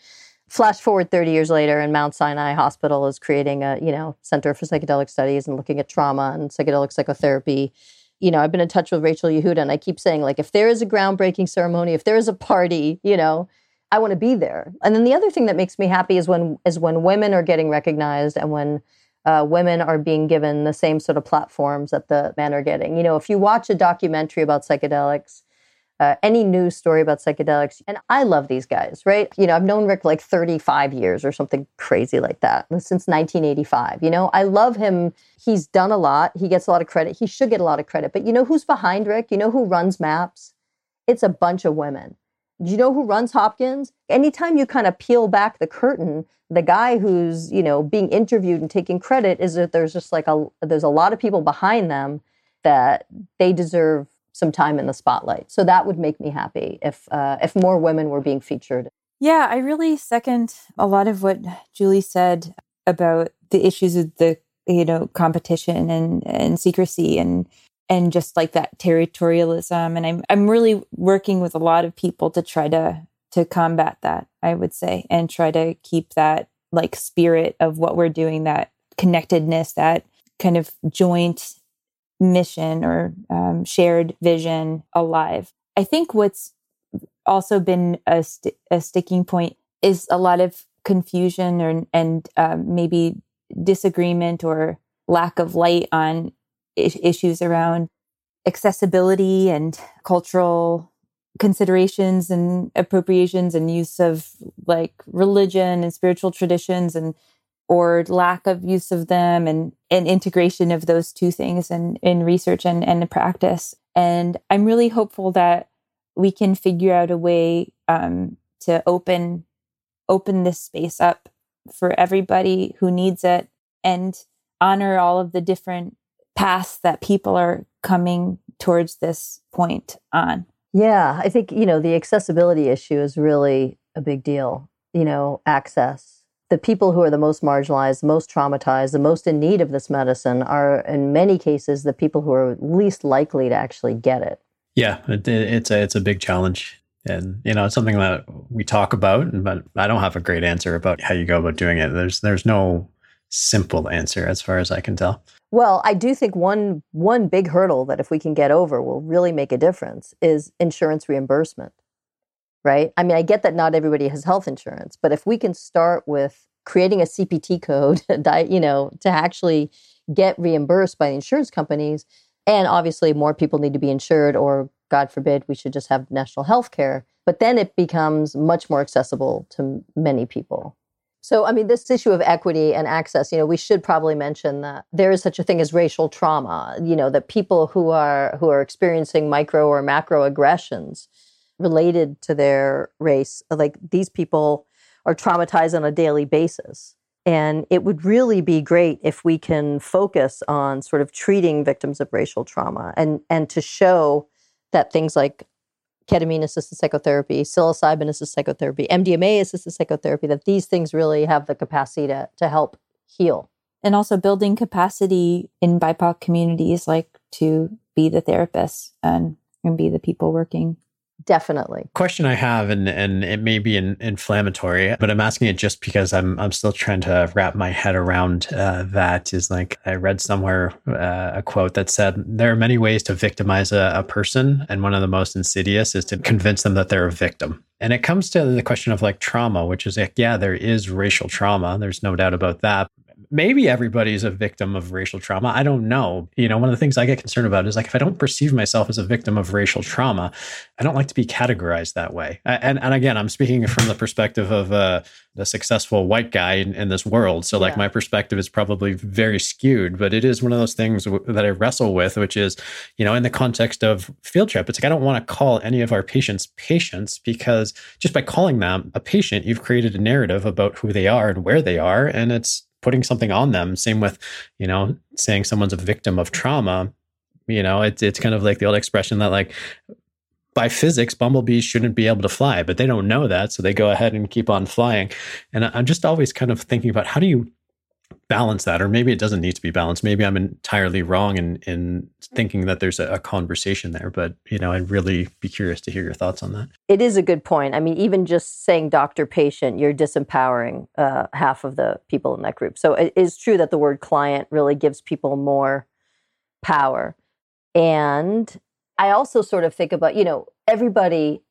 [SPEAKER 2] flash forward 30 years later and mount sinai hospital is creating a you know center for psychedelic studies and looking at trauma and psychedelic psychotherapy. You know i've been in touch with rachel yehuda and i keep saying like if there is a groundbreaking ceremony if there is a party you know i want to be there. And then the other thing that makes me happy is when is when women are getting recognized and when uh, women are being given the same sort of platforms that the men are getting. You know if you watch a documentary about psychedelics uh, any news story about psychedelics. And I love these guys, right? You know, I've known Rick like 35 years or something crazy like that since 1985. You know, I love him. He's done a lot. He gets a lot of credit. He should get a lot of credit. But you know who's behind Rick? You know who runs MAPS? It's a bunch of women. Do you know who runs Hopkins? Anytime you kind of peel back the curtain, the guy who's, you know, being interviewed and taking credit is that there's just like a there's a lot of people behind them that they deserve some time in the spotlight. So that would make me happy if uh, if more women were being featured.
[SPEAKER 3] Yeah, I really second a lot of what Julie said about the issues of the you know competition and and secrecy and and just like that territorialism and I'm I'm really working with a lot of people to try to to combat that, I would say, and try to keep that like spirit of what we're doing, that connectedness, that kind of joint mission or um, shared vision alive. I think what's also been a, st- a sticking point is a lot of confusion or and um, maybe disagreement or lack of light on I- issues around accessibility and cultural considerations and appropriations and use of like religion and spiritual traditions and or lack of use of them and, and integration of those two things in, in research and, and practice. And I'm really hopeful that we can figure out a way um, to open open this space up for everybody who needs it and honor all of the different paths that people are coming towards this point on.
[SPEAKER 2] Yeah, I think, you know, the accessibility issue is really a big deal. You know, access. The people who are the most marginalized, most traumatized, the most in need of this medicine are, in many cases, the people who are least likely to actually get it.
[SPEAKER 4] Yeah, it, it's a it's a big challenge, and you know it's something that we talk about, but I don't have a great answer about how you go about doing it. There's there's no simple answer as far as I can tell.
[SPEAKER 2] Well, I do think one one big hurdle that if we can get over will really make a difference is insurance reimbursement. Right? I mean, I get that not everybody has health insurance, but if we can start with creating a CPT code, you know, to actually get reimbursed by the insurance companies, and obviously more people need to be insured or God forbid we should just have national health care, but then it becomes much more accessible to many people. So, I mean, this issue of equity and access, you know, we should probably mention that there is such a thing as racial trauma, you know, that people who are who are experiencing micro or macro aggressions related to their race, like these people are traumatized on a daily basis. And it would really be great if we can focus on sort of treating victims of racial trauma and and to show that things like ketamine assisted psychotherapy, psilocybin assisted psychotherapy, MDMA assisted psychotherapy, that these things really have the capacity to, to help heal.
[SPEAKER 3] And also building capacity in BIPOC communities, like to be the therapists and, and be the people working
[SPEAKER 2] Definitely.
[SPEAKER 4] Question I have, and and it may be an inflammatory, but I'm asking it just because I'm I'm still trying to wrap my head around uh, that. Is like I read somewhere uh, a quote that said there are many ways to victimize a, a person, and one of the most insidious is to convince them that they're a victim. And it comes to the question of like trauma, which is like, yeah, there is racial trauma. There's no doubt about that maybe everybody's a victim of racial trauma. I don't know. You know, one of the things I get concerned about is like if I don't perceive myself as a victim of racial trauma, I don't like to be categorized that way. And and again, I'm speaking from the perspective of uh, the successful white guy in, in this world. So like yeah. my perspective is probably very skewed, but it is one of those things w- that I wrestle with, which is, you know, in the context of field trip, it's like I don't want to call any of our patients patients because just by calling them a patient, you've created a narrative about who they are and where they are, and it's putting something on them. Same with, you know, saying someone's a victim of trauma. You know, it's it's kind of like the old expression that like by physics, bumblebees shouldn't be able to fly, but they don't know that, so they go ahead and keep on flying. And I'm just always kind of thinking about how do you balance that or maybe it doesn't need to be balanced. Maybe i'm entirely wrong in in thinking that there's a, a, conversation there but you know i'd really be curious to hear your thoughts on that.
[SPEAKER 2] It is a good point. I mean even just saying doctor patient you're disempowering uh, half of the people in that group. So it is true that the word client really gives people more power. And i also sort of think about you know everybody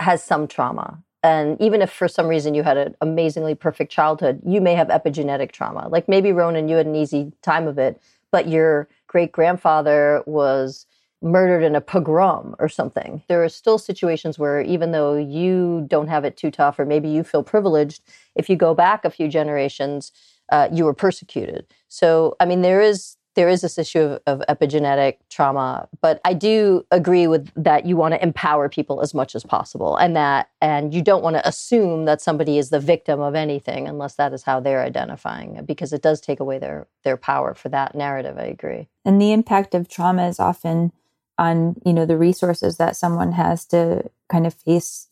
[SPEAKER 2] has some trauma and even if for some reason you had an amazingly perfect childhood, you may have epigenetic trauma. Like maybe Ronan, you had an easy time of it, but your great grandfather was murdered in a pogrom or something. There are still situations where even though you don't have it too tough, or maybe you feel privileged, if you go back a few generations, uh, you were persecuted. So, I mean, there is there is this issue of, of, epigenetic trauma but i do agree with that you want to empower people as much as possible and that and you don't want to assume that somebody is the victim of anything unless that is how they're identifying because it does take away their their power for that narrative i agree
[SPEAKER 3] and the impact of trauma is often on, you know, the resources that someone has to kind of face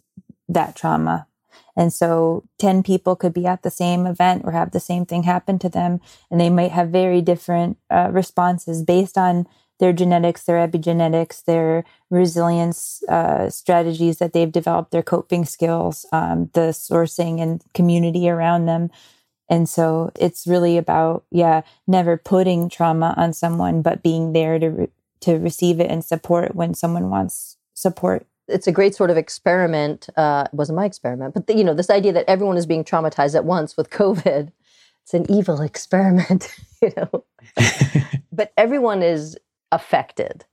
[SPEAKER 3] that trauma. And so 10 people could be at the same event or have the same thing happen to them, and they might have very different uh, responses based on their genetics, their epigenetics, their resilience uh, strategies that they've developed, their coping skills, um, the sourcing and community around them. And so it's really about, yeah, never putting trauma on someone, but being there to re- to receive it and support when someone wants support.
[SPEAKER 2] It's a great sort of experiment. Uh, it wasn't my experiment, but the, you know, this idea that everyone is being traumatized at once with COVID. It's an evil experiment, you know. but everyone is affected.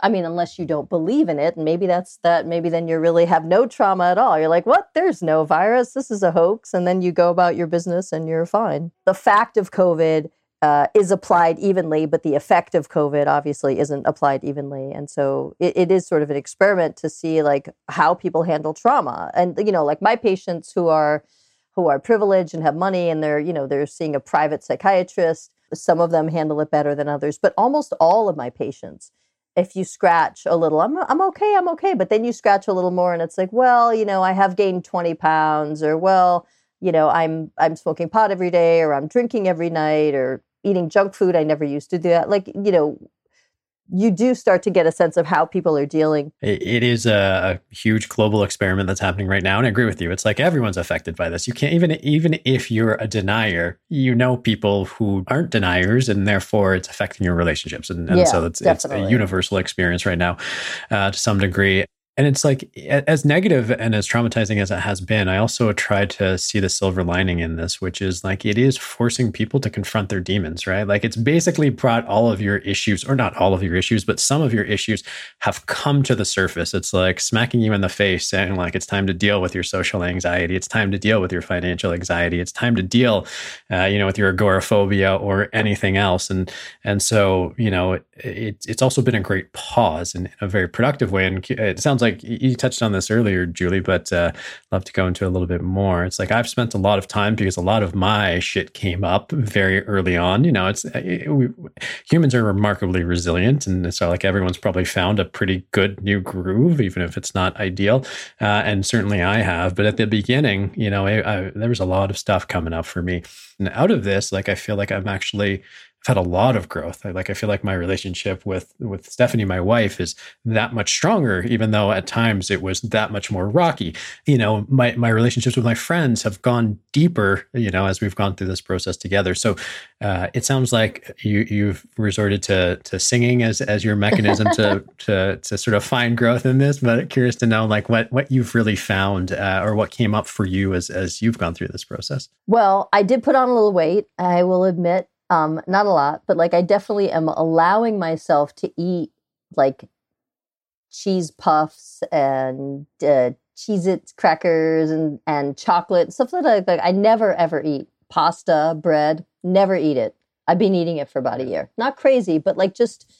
[SPEAKER 2] I mean, unless you don't believe in it, and maybe that's that, maybe then you really have no trauma at all. You're like, what? There's no virus. This is a hoax. And then you go about your business and you're fine. The fact of COVID uh, is applied evenly, but the effect of COVID obviously isn't applied evenly. And so it, it is sort of an experiment to see like how people handle trauma. And, you know, like my patients who are, who are privileged and have money and they're, you know, they're seeing a private psychiatrist some of them handle it better than others, but almost all of my patients, if you scratch a little, I'm, I'm okay, I'm okay. But then you scratch a little more and it's like, well, you know, I have gained 20 pounds or, well, you know, I'm, I'm smoking pot every day or I'm drinking every night or eating junk food. I never used to do that. Like, you know, you do start to get a sense of how people are dealing.
[SPEAKER 4] it is a, huge global experiment that's happening right now, and I agree with you. It's like everyone's affected by this. You can't even even if you're a denier, you know people who aren't deniers, and therefore it's affecting your relationships. And, and yeah, so it's, it's a universal experience right now, uh, to some degree. And it's like, as negative and as traumatizing as it has been, I also try to see the silver lining in this, which is like it is forcing people to confront their demons, right? Like it's basically brought all of your issues, or not all of your issues, but some of your issues have come to the surface. It's like smacking you in the face, saying, like, it's time to deal with your social anxiety. It's time to deal with your financial anxiety. It's time to deal, uh, you know, with your agoraphobia or anything else. And, and so, you know, it, it, it's also been a great pause in a very productive way. And it sounds like like you touched on this earlier, Julie, but uh, love to go into a little bit more. It's like I've spent a lot of time because a lot of my shit came up very early on. You know, it's it, uh, we, humans are remarkably resilient, and so like everyone's probably found a pretty good new groove, even if it's not ideal. Uh, and certainly I have. But at the beginning, you know, I, I, there was a lot of stuff coming up for me, and out of this, like I feel like I'm actually had a lot of growth. I, like I feel like my relationship with with Stephanie, my wife, is that much stronger, even though at times it was that much more rocky. You know, my my relationships with my friends have gone deeper. You know, as we've gone through this process together. So uh, it sounds like you you've resorted to to singing as as your mechanism to to to sort of find growth in this. But curious to know like what what you've really found uh, or what came up for you as as you've gone through this process.
[SPEAKER 2] Well, I did put on a little weight. I will admit um, not a lot, but like I definitely am allowing myself to eat like cheese puffs and uh, Cheez It crackers and, and chocolate, stuff that I, like I never ever eat. Pasta, bread, never eat it. I've been eating it for about a year. Not crazy, but like just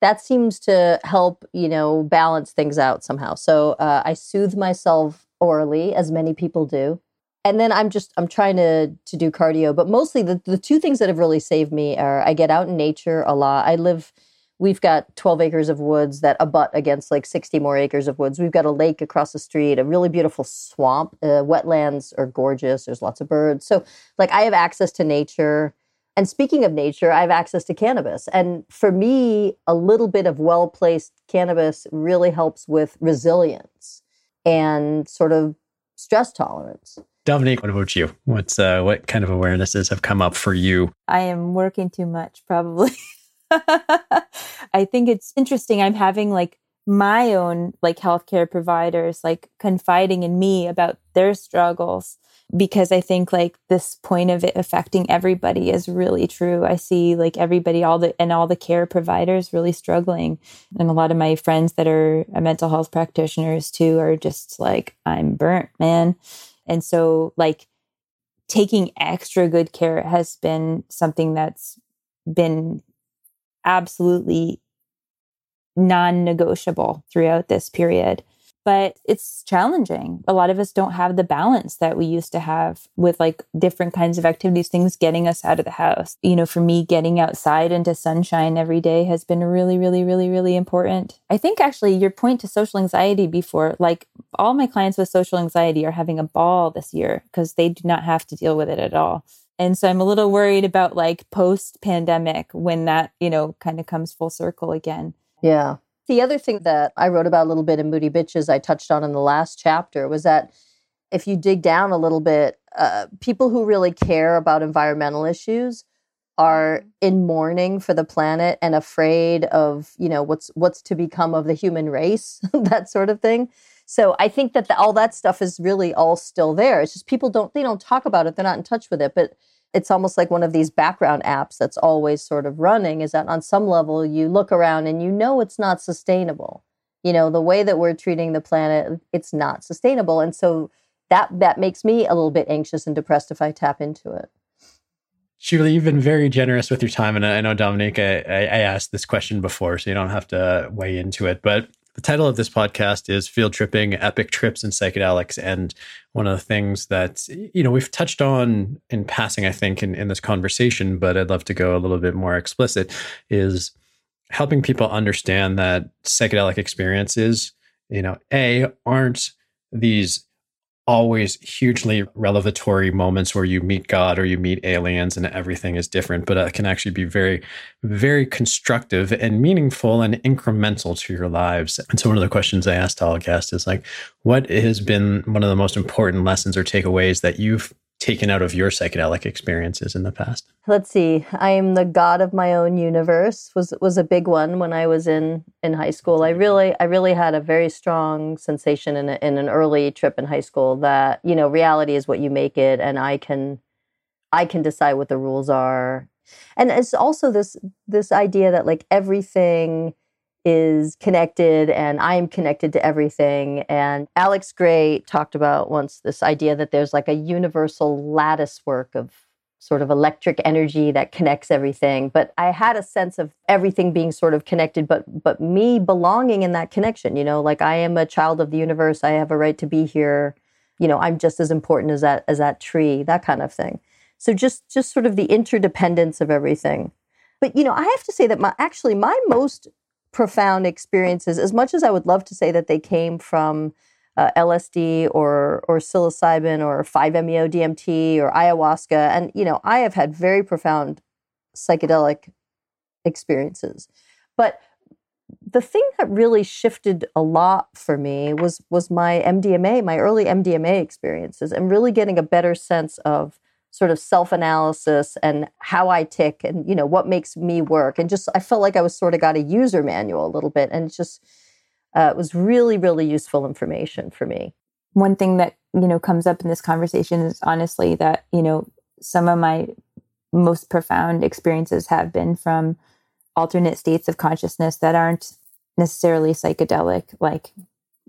[SPEAKER 2] that seems to help, you know, balance things out somehow. So uh, I soothe myself orally, as many people do and then I'm just I'm trying to to do cardio, but mostly the the two things that have really saved me are I get out in nature a lot. I live we've got 12 acres of woods that abut against like 60 more acres of woods. We've got a lake across the street, a really beautiful swamp. Uh, wetlands are gorgeous. There's lots of birds. So like I have access to nature. And speaking of nature, I have access to cannabis. And for me, a little bit of well placed cannabis really helps with resilience and sort of stress tolerance.
[SPEAKER 4] Dominique, what about you? What's uh, what kind of awarenesses have come up for you?
[SPEAKER 3] I am working too much, probably. I think it's interesting. I'm having like my own like healthcare providers like confiding in me about their struggles because I think like this point of it affecting everybody is really true. I see like everybody, all the and all the care providers really struggling. And a lot of my friends that are mental health practitioners too are just like, I'm burnt, man. And so, like, taking extra good care has been something that's been absolutely non negotiable throughout this period. But it's challenging. A lot of us don't have the balance that we used to have with like different kinds of activities, things getting us out of the house. You know, for me, getting outside into sunshine every day has been really, really, really, really important. I think actually your point to social anxiety before, like all my clients with social anxiety are having a ball this year because they do not have to deal with it at all. And so I'm a little worried about like post pandemic when that, you know, kind of comes full circle again.
[SPEAKER 2] Yeah. The other thing that I wrote about a little bit in Moody Bitches, I touched on in the last chapter, was that if you dig down a little bit, uh, people who really care about environmental issues are mm-hmm. in mourning for the planet and afraid of you know what's what's to become of the human race that sort of thing. So i think that the, all that stuff is really all still there. It's just people don't they don't talk about it. They're not in touch with it. But it's almost like one of these background apps that's always sort of running is that on some level you look around and you know it's not sustainable you know the way that we're treating the planet it's not sustainable and so that that makes me a little bit anxious and depressed if i tap into it
[SPEAKER 4] Julie, you've been very generous with your time, and I know Dominique. I, I asked this question before, so you don't have to weigh into it. But the title of this podcast is Field Tripping Epic Trips and Psychedelics. And one of the things that, you know, we've touched on in passing, I think, in, in this conversation, but I'd love to go a little bit more explicit, is helping people understand that psychedelic experiences, you know, A, aren't these always hugely revelatory moments where you meet God or you meet aliens and everything is different, but it can actually be very, very constructive and meaningful and incremental to your lives. And so, one of the questions I asked all guests is like, what has been one of the most important lessons or takeaways that you've taken out of your psychedelic experiences in the past?
[SPEAKER 2] Let's see. I am the god of my own universe was was a big one when I was in in high school. I really I really had a very strong sensation in a, in an early trip in high school that, you know, reality is what you make it and I can I can decide what the rules are. And it's also this this idea that like everything is connected and I am connected to everything. And Alex Grey talked about once this idea that there's like a universal lattice work of sort of electric energy that connects everything. But i had a sense of everything being sort of connected but but me belonging in that connection you know like i am a child of the universe. I have a right to be here. You know i'm just as important as that as that tree that kind of thing. So just just sort of the interdependence of everything. But you know i have to say that my actually my most profound experiences. As much as I would love to say that they came from uh, LSD or or psilocybin or 5-MeO DMT or ayahuasca, and you know, I have had very profound psychedelic experiences, but the thing that really shifted a lot for me was was my MDMA, my early MDMA experiences, and really getting a better sense of sort of self-analysis and how I tick and you know what makes me work and just I felt like I was sort of got a user manual a little bit and just uh, it was really really useful information for me.
[SPEAKER 3] One thing that you know comes up in this conversation is honestly that you know some of my most profound experiences have been from alternate states of consciousness that aren't necessarily psychedelic like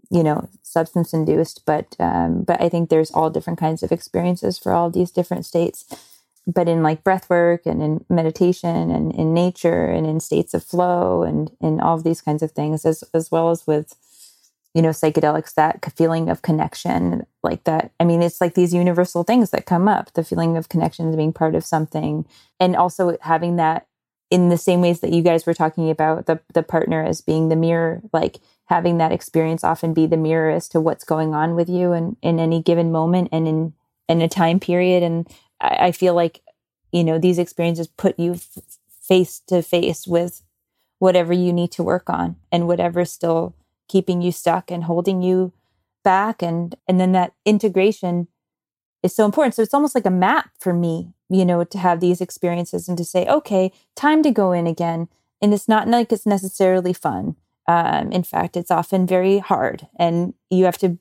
[SPEAKER 3] you know substance induced but um, but i think there's all different kinds of experiences for all these different states. But in like breath work and in meditation and in nature and in states of flow and in all of these kinds of things as as well as with you know psychedelics that feeling of connection like that i mean it's like these universal things that come up the feeling of connection being part of something. And also having that in the same ways that you guys were talking about the the partner as being the mirror like having that experience often be the mirror as to what's going on with you and in any given moment and in in a time period. And I, I feel like you know these experiences put you f- face to face with whatever you need to work on and whatever's still keeping you stuck and holding you back. And and then that integration is so important. So it's almost like a map for me you know to have these experiences and to say okay time to go in again and it's not like it's necessarily fun um, in fact, it's often very hard, and you have to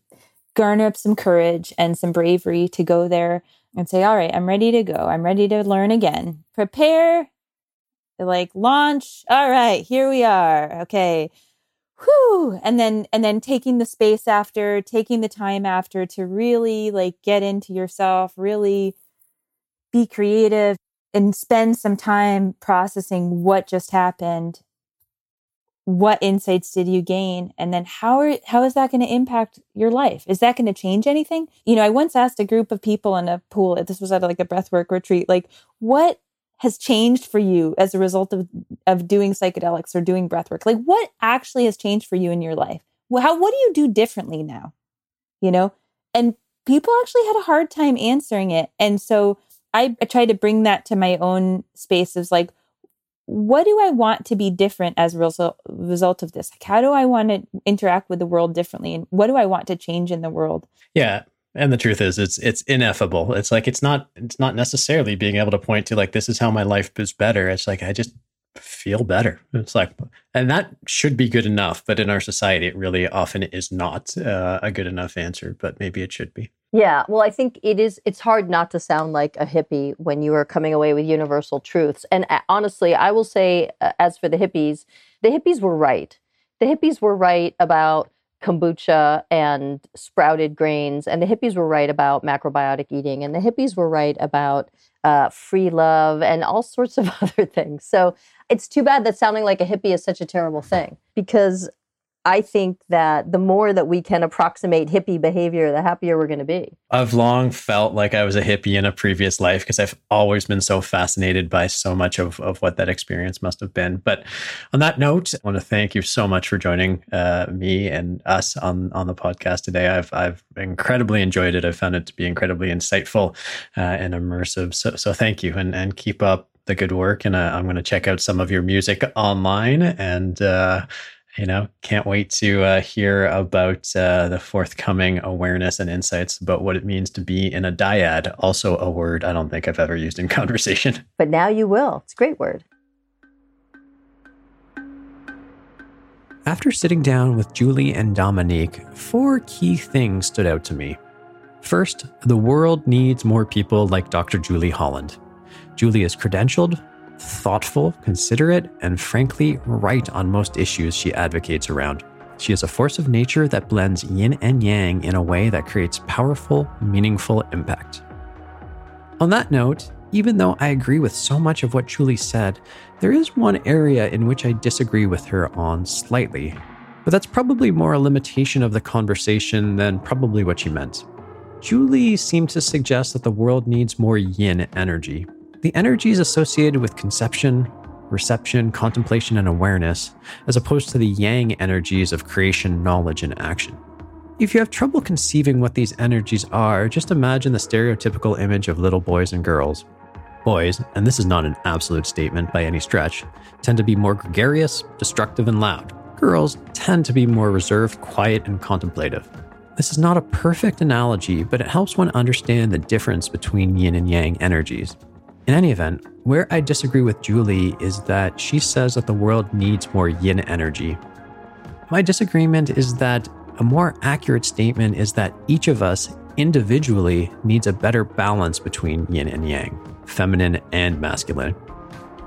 [SPEAKER 3] garner up some courage and some bravery to go there and say, All right, I'm ready to go. I'm ready to learn again. Prepare, like launch. All right, here we are. Okay. Whew. And then and then taking the space after, taking the time after to really like get into yourself, really be creative and spend some time processing what just happened. What insights did you gain? And then how are how is that going to impact your life? Is that going to change anything? You know i once asked a group of people in a pool this was at like a breathwork retreat like what has changed for you as a result of of doing psychedelics or doing breathwork? Like what actually has changed for you in your life? How what do you do differently now? You know? And people actually had a hard time answering it. And so I, I tried to bring that to my own space of like what do I want to be different as a result, result of this? Like, how do I want to interact with the world differently? And what do I want to change in the world?
[SPEAKER 4] Yeah. And the truth is it's it's ineffable. It's like it's not it's not necessarily being able to point to like this is how my life is better. It's like I just feel better. It's like and that should be good enough, but in our society it really often is not uh, a good enough answer, but maybe it should be.
[SPEAKER 2] Yeah, well, I think it is. It's hard not to sound like a hippie when you are coming away with universal truths. And uh, honestly, I will say, uh, as for the hippies, the hippies were right. The hippies were right about kombucha and sprouted grains, and the hippies were right about macrobiotic eating, and the hippies were right about uh, free love and all sorts of other things. So it's too bad that sounding like a hippie is such a terrible thing because I think that the more that we can approximate hippie behavior, the happier we're going to be.
[SPEAKER 4] I've long felt like I was a hippie in a previous life because I've always been so fascinated by so much of, of what that experience must have been. But on that note, I want to thank you so much for joining uh, me and us on, on the podcast today. I've, I've incredibly enjoyed it. I've found it to be incredibly insightful uh, and immersive. So, so thank you and, and keep up the good work. And uh, I'm going to check out some of your music online and, uh, you know, can't wait to uh, hear about uh, the forthcoming awareness and insights about what it means to be in a dyad. Also, a word I don't think I've ever used in conversation.
[SPEAKER 2] But now you will. It's a great word.
[SPEAKER 4] After sitting down with Julie and Dominique, four key things stood out to me. First, the world needs more people like Dr. Julie Holland. Julie is credentialed, thoughtful, considerate, and frankly, right on most issues she advocates around. She is a force of nature that blends yin and yang in a way that creates powerful, meaningful impact. On that note, even though I agree with so much of what Julie said, there is one area in which I disagree with her on slightly. But that's probably more a limitation of the conversation than probably what she meant. Julie seemed to suggest that the world needs more yin energy, the energies associated with conception, reception, contemplation, and awareness, as opposed to the yang energies of creation, knowledge, and action. If you have trouble conceiving what these energies are, just imagine the stereotypical image of little boys and girls. Boys, and this is not an absolute statement by any stretch, tend to be more gregarious, destructive, and loud. Girls tend to be more reserved, quiet, and contemplative. This is not a perfect analogy, but it helps one understand the difference between yin and yang energies. In any event, where I disagree with Julie is that she says that the world needs more yin energy. My disagreement is that a more accurate statement is that each of us individually needs a better balance between yin and yang, feminine and masculine.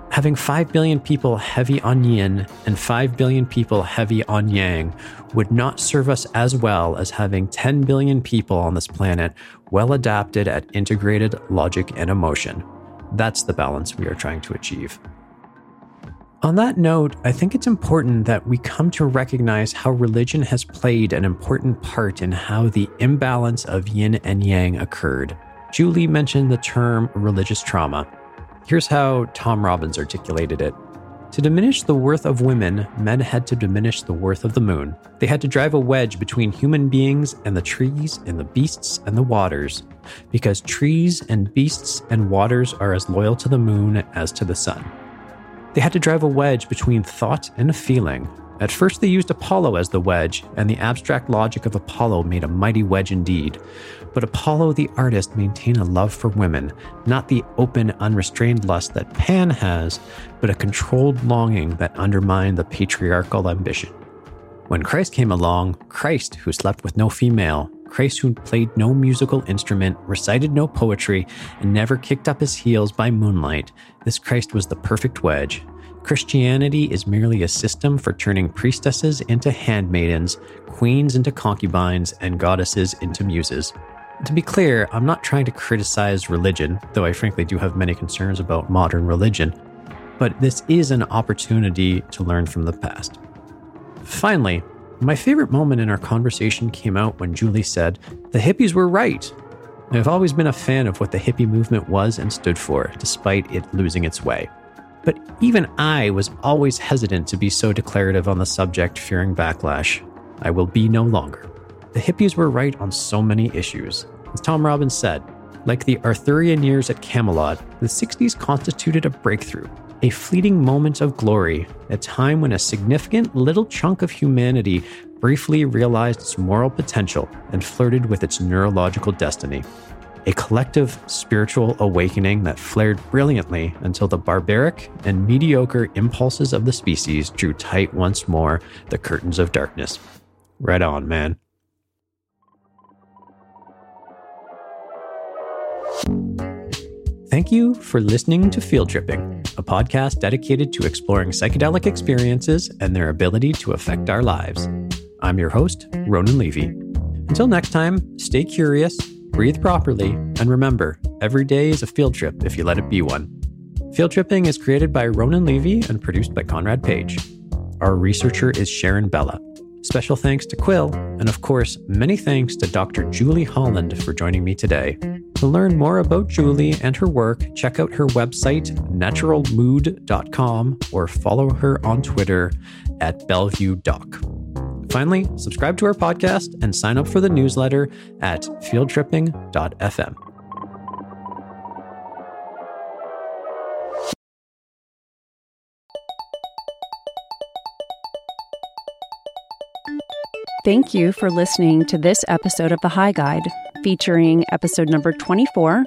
[SPEAKER 4] Having 5 billion people heavy on yin and 5 billion people heavy on yang would not serve us as well as having 10 billion people on this planet well adapted at integrated logic and emotion. That's the balance we are trying to achieve. On that note, I think it's important that we come to recognize how religion has played an important part in how the imbalance of yin and yang occurred. Julie mentioned the term religious trauma. Here's how Tom Robbins articulated it to diminish the worth of women, men had to diminish the worth of the moon. They had to drive a wedge between human beings and the trees and the beasts and the waters, because trees and beasts and waters are as loyal to the moon as to the sun. They had to drive a wedge between thought and feeling. At first, they used Apollo as the wedge, and the abstract logic of Apollo made a mighty wedge indeed. But Apollo the artist maintained a love for women, not the open, unrestrained lust that Pan has, but a controlled longing that undermined the patriarchal ambition. When Christ came along, Christ, who slept with no female, Christ, who played no musical instrument, recited no poetry, and never kicked up his heels by moonlight, this Christ was the perfect wedge. Christianity is merely a system for turning priestesses into handmaidens, queens into concubines, and goddesses into muses. To be clear, I'm not trying to criticize religion, though I frankly do have many concerns about modern religion, but this is an opportunity to learn from the past. Finally, my favorite moment in our conversation came out when Julie said, The hippies were right. I've always been a fan of what the hippie movement was and stood for, despite it losing its way. But even I was always hesitant to be so declarative on the subject, fearing backlash. I will be no longer. The hippies were right on so many issues. As Tom Robbins said, like the Arthurian years at Camelot, the 60s constituted a breakthrough, a fleeting moment of glory, a time when a significant little chunk of humanity briefly realized its moral potential and flirted with its neurological destiny a collective spiritual awakening that flared brilliantly until the barbaric and mediocre impulses of the species drew tight once more the curtains of darkness. Right on, man. Thank you for listening to Field Tripping, a podcast dedicated to exploring psychedelic experiences and their ability to affect our lives. I'm your host, Ronan Levy. Until next time, stay curious Breathe properly, and remember, every day is a field trip if you let it be one. Field Tripping is created by Ronan Levy and produced by Conrad Page. Our researcher is Sharon Bella. Special thanks to Quill, and of course, many thanks to Dr. Julie Holland for joining me today. To learn more about Julie and her work, check out her website, naturalmood.com, or follow her on Twitter at Bellevue Doc. Finally, subscribe to our podcast and sign up for the newsletter at fieldtripping.fm.
[SPEAKER 1] Thank you for listening to this episode of The High Guide, featuring episode number 24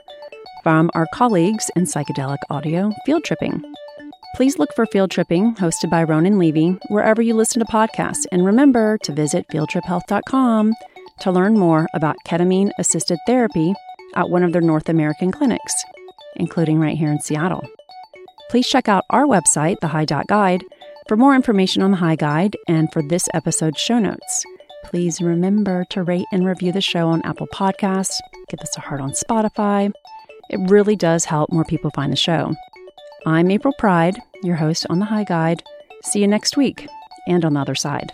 [SPEAKER 1] from our colleagues in psychedelic audio, Field Tripping. Please look for Field Tripping, hosted by Ronan Levy, wherever you listen to podcasts. And remember to visit fieldtriphealth.com to learn more about ketamine assisted therapy at one of their North American clinics, including right here in Seattle. Please check out our website, the High Dot Guide, for more information on the High Guide and for this episode's show notes. Please remember to rate and review the show on Apple Podcasts, give us a heart on Spotify. It really does help more people find the show. I'm April Pride, your host on the High Guide. See you next week and on the other side.